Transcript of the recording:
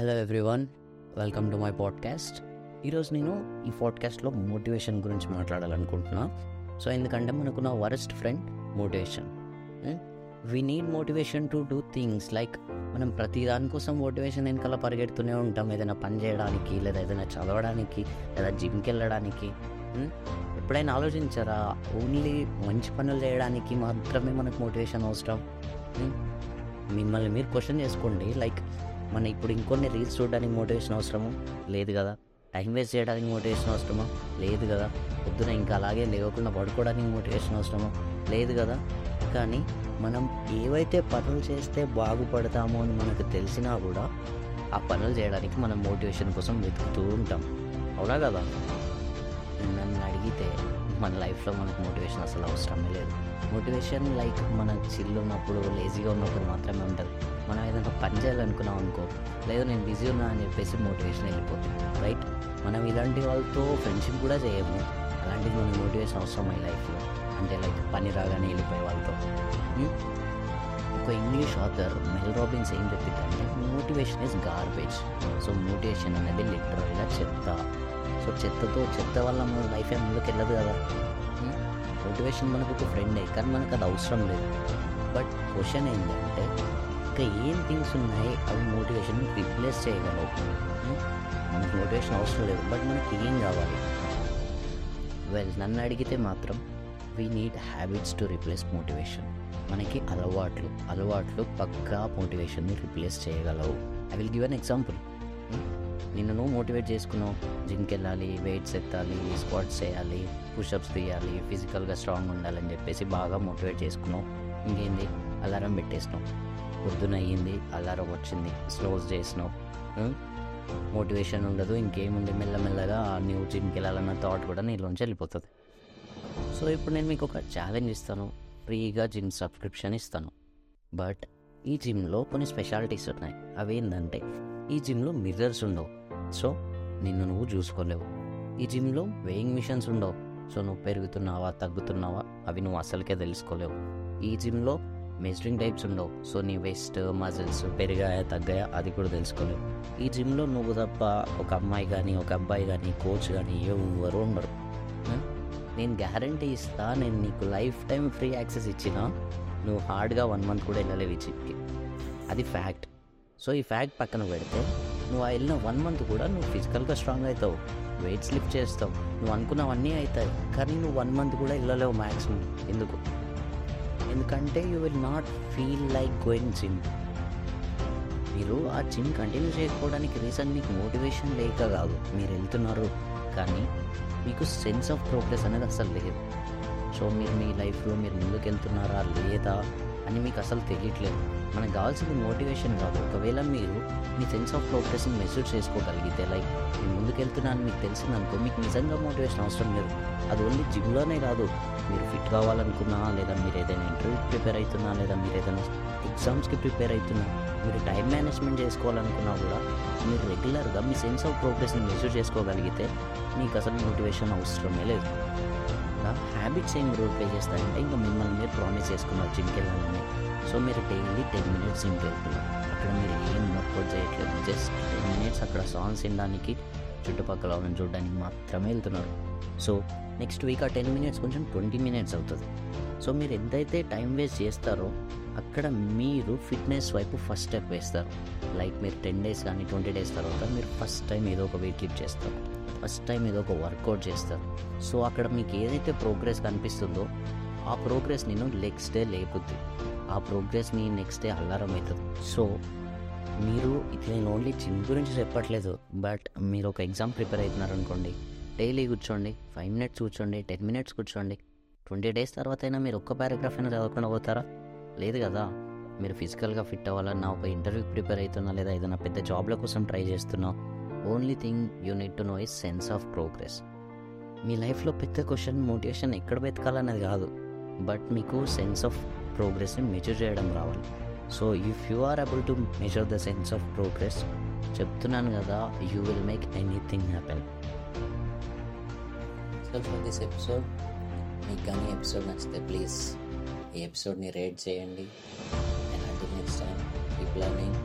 Hello everyone welcome to my podcast ఈరోజు నేను ఈ పాడ్కాస్ట్లో మోటివేషన్ గురించి మాట్లాడాలనుకుంటున్నా. సో ఎందుకంటే మనకు నా worst friend motivation we need motivation to do things like మనం ప్రతి దానికోసం మోటివేషన్ వెనకాల పరిగెడుతూనే ఉంటాం. ఏదైనా పని చేయడానికి లేదా ఏదైనా చదవడానికి లేదా జిమ్కి వెళ్ళడానికి. Hmm? ఎప్పుడైనా ఆలోచించారా? ఓన్లీ మంచి పనులు చేయడానికి మాత్రమే మనకు మోటివేషన్ అవసరం? Hmm? మిమ్మల్ని మీరు క్వశ్చన్ చేసుకోండి. లైక్ మన ఇప్పుడు ఇంకొన్ని రీల్స్ చూడడానికి మోటివేషన్ అవసరము? లేదు కదా. టైం వేస్ట్ చేయడానికి మోటివేషన్ అవసరమా? లేదు కదా. పొద్దున ఇంకా అలాగే లేవకుండా పడుకోవడానికి మోటివేషన్ అవసరమా? లేదు కదా. కానీ మనం ఏవైతే పనులు చేస్తే బాగుపడతామో అని మనకు తెలిసినా కూడా ఆ పనులు చేయడానికి మనం మోటివేషన్ కోసం వెతుకుతూ ఉంటాం. అవునా కదా? నన్ను అడిగితే మన లైఫ్లో మనకు మోటివేషన్ అసలు అవసరమే లేదు. మోటివేషన్ లైక్ మన చిల్లు ఉన్నప్పుడు లేజీగా ఉన్నప్పుడు మాత్రమే ఉంటుంది. మనం ఏదైనా పని చేయాలనుకున్నాం అనుకో లేదు నేను బిజీ ఉన్నా అని చెప్పేసి మోటివేషన్ వెళ్ళిపోతుంది. రైట్ మనం ఇలాంటి వాళ్ళతో ఫ్రెండ్షిప్ కూడా చేయము. అలాంటిది మనకి మోటివేషన్ అవసరం ఈ లైఫ్లో అంటే లైక్ పని రాగానే వెళ్ళిపోయే వాళ్ళతో. Hmm? ఒక ఇంగ్లీష్ ఆథర్ మెల్ రాబిన్స్ ఏం చెప్పిందంటే motivation is garbage so motivation అనేది లిటరల్గా చెత్త. సో చెత్తతో చెత్త వల్ల మన లైఫ్ ఏం ముందుకు వెళ్ళదు కదా. Hmm? మోటివేషన్ మనకు ఒక ఫ్రెండే కానీ మనకు అది అవసరం లేదు. బట్ క్వశ్చన్ ఏంటంటే ఇంకా ఏం థింగ్స్ ఉన్నాయి? అవి మోటివేషన్ రిప్లేస్ చేయగలవు. మనకు మోటివేషన్ అవసరం లేదు. బట్ మనకి ఏం కావాలి? వెల్ నన్ను అడిగితే మాత్రం we need habits to replace motivation మనకి అలవాట్లు అలవాట్లు పక్కా మోటివేషన్ని రిప్లేస్ చేయగలవు. I will give an example నిన్ను నువ్వు మోటివేట్ చేసుకున్నావు. జిమ్కి వెళ్ళాలి వెయిట్స్ ఎత్తాలి స్క్వాట్స్ చేయాలి పుషప్స్ తీయాలి ఫిజికల్గా స్ట్రాంగ్ ఉండాలని చెప్పేసి బాగా మోటివేట్ చేసుకున్నావు. ఇంకేంది? అలారం పెట్టేసినావు. పొద్దున అయ్యింది అలారం వచ్చింది. స్లోస్ చేసినావు. మోటివేషన్ ఉండదు ఇంకేముంది? మెల్లమెల్లగా న్యూ జిమ్కి వెళ్ళాలన్న థాట్ కూడా నీలోంచి వెళ్ళిపోతుంది. సో ఇప్పుడు నేను మీకు ఒక ఛాలెంజ్ ఇస్తాను. ఫ్రీగా జిమ్ సబ్స్క్రిప్షన్ ఇస్తాను. బట్ ఈ జిమ్లో కొన్ని స్పెషాలిటీస్ ఉన్నాయి. అవి ఏంటంటే ఈ జిమ్లో మిర్రర్స్ ఉండవు. సో నిన్ను నువ్వు చూసుకోలేవు. ఈ జిమ్లో వెయింగ్ మిషన్స్ ఉండవు. సో నువ్వు పెరుగుతున్నావా తగ్గుతున్నావా అవి నువ్వు అసలుకే తెలుసుకోలేవు. ఈ జిమ్లో మెజరింగ్ టైప్స్ ఉండవు. సో నీ వెస్ట్ మజిల్స్ పెరిగాయా తగ్గాయా అది కూడా తెలుసుకోలేవు. ఈ జిమ్లో నువ్వు తప్ప ఒక అమ్మాయి కానీ ఒక అబ్బాయి కానీ కోచ్ కానీ ఎవరు ఉండరు. నేను గ్యారంటీ ఇస్తా నేను నీకు లైఫ్ టైం ఫ్రీ యాక్సెస్ ఇచ్చినా నువ్వు హార్డ్గా వన్ మంత్ కూడా వెళ్ళలేవు ఈ జిమ్కి అది ఫ్యాక్ట్ సో ఈ ఫ్యాక్ట్ పక్కన పెడితే నువ్వు ఆ వెళ్ళిన వన్ మంత్ కూడా నువ్వు ఫిజికల్గా స్ట్రాంగ్ అవుతావు. వెయిట్స్ లిఫ్ట్ చేస్తావు. నువ్వు అనుకున్నవన్నీ అవుతాయి. కానీ నువ్వు వన్ మంత్ కూడా వెళ్ళలేవు మ్యాక్సిమం ఎందుకు? ఎందుకంటే you will not feel like going gym మీరు ఆ జిమ్ కంటిన్యూ చేయకపోవడానికి రీజన్ మీకు మోటివేషన్ లేక కాదు. మీరు వెళ్తున్నారు కానీ మీకు సెన్స్ ఆఫ్ ప్రోగ్రెస్ అనేది అసలు లేదు. సో మీరు మీ లైఫ్లో మీరు ముందుకు వెళ్తున్నారా లేదా అని మీకు అసలు తెలియట్లేదు. మనకు కావాల్సింది మోటివేషన్ కాదు. ఒకవేళ మీరు మీ సెన్స్ ఆఫ్ ప్రోగ్రెస్ని మెసేజ్ చేసుకోగలిగితే లైక్ నేను ముందుకెళ్తున్నాను మీకు తెలిసిందనుకో మీకు నిజంగా మోటివేషన్ అవసరం లేదు. అది ఓన్లీ జిమ్లోనే కాదు. మీరు ఫిట్ కావాలనుకున్నా లేదా మీరు ఏదైనా ఇంటర్వ్యూకి ప్రిపేర్ అవుతున్నా లేదా మీరు ఏదైనా ఎగ్జామ్స్కి ప్రిపేర్ అవుతున్నా మీరు టైం మేనేజ్మెంట్ చేసుకోవాలనుకున్నా కూడా మీరు రెగ్యులర్గా మీ సెన్స్ ఆఫ్ ప్రోగ్రెస్ని మెజూర్ చేసుకోగలిగితే మీకు అసలు మోటివేషన్ అవసరమే లేదు. ఇంకా హ్యాబిట్స్ ఏం రోల్ ప్లే చేస్తారంటే ఇంకా మిమ్మల్ని మీరు ప్రామిస్ చేసుకున్నారు జిమ్కి వెళ్ళాలని సో మీరు డైలీ టెన్ మినిట్స్ జిమ్కి వెళ్తున్నారు. అక్కడ మీరు ఏం వర్కౌట్ చేయట్లేదు జస్ట్ టెన్ మినిట్స్ అక్కడ సాంగ్స్ వినడానికి చుట్టుపక్కల వాళ్ళని చూడడానికి మాత్రమే వెళ్తున్నారు. సో నెక్స్ట్ వీక్ ఆ టెన్ మినిట్స్ కొంచెం ట్వంటీ మినిట్స్ అవుతుంది. సో మీరు ఎంతైతే టైం వేస్ట్ చేస్తారో అక్కడ మీరు ఫిట్నెస్ వైపు ఫస్ట్ స్టెప్ వేస్తారు. లైక్ మీరు టెన్ డేస్ కానీ ట్వంటీ డేస్ తర్వాత మీరు ఫస్ట్ టైం ఏదో ఒక వెయిట్ లిఫ్ట్ చేస్తారు. ఫస్ట్ టైం ఏదో ఒక వర్కౌట్ చేస్తారు. సో అక్కడ మీకు ఏదైతే ప్రోగ్రెస్ కనిపిస్తుందో ఆ ప్రోగ్రెస్ నేను నెక్స్ట్ డే లేపుద్ది. ఆ ప్రోగ్రెస్ని నెక్స్ట్ డే అల్లారం అవుతుంది సో మీరు ఇది నేను ఓన్లీ జిమ్ గురించి చెప్పట్లేదు బట్ మీరు ఒక ఎగ్జామ్ ప్రిపేర్ అవుతున్నారు అనుకోండి డైలీ కూర్చోండి ఫైవ్ మినిట్స్ కూర్చోండి టెన్ మినిట్స్ కూర్చోండి ట్వంటీ డేస్ తర్వాత అయినా మీరు ఒక్క పారాగ్రాఫ్ అయినా చదవకుండా పోతారా? లేదు కదా. మీరు ఫిజికల్గా ఫిట్ అవ్వాలన్నా ఒక ఇంటర్వ్యూకి ప్రిపేర్ అవుతున్నా లేదా ఏదైనా పెద్ద జాబ్ల కోసం ట్రై చేస్తున్నా? Only thing you need to know is sense of progress మీ లైఫ్లో పెద్ద క్వశ్చన్ మోటివేషన్ ఎక్కడ వెతకాలన్నది కాదు బట్ మీకు సెన్స్ ఆఫ్ ప్రోగ్రెస్ని మెచ్యూర్ చేయడం రావాలి. So if you are able to measure the sense of progress చెప్తున్నాను కదా you will make anything happen so for this episode మీకు కానీ ఎపిసోడ్ నచ్చితే ప్లీజ్ ఈ ఎపిసోడ్ని రేట్ చేయండి. అండ్ అంటే నెక్స్ట్ టైం కీప్ లర్నింగ్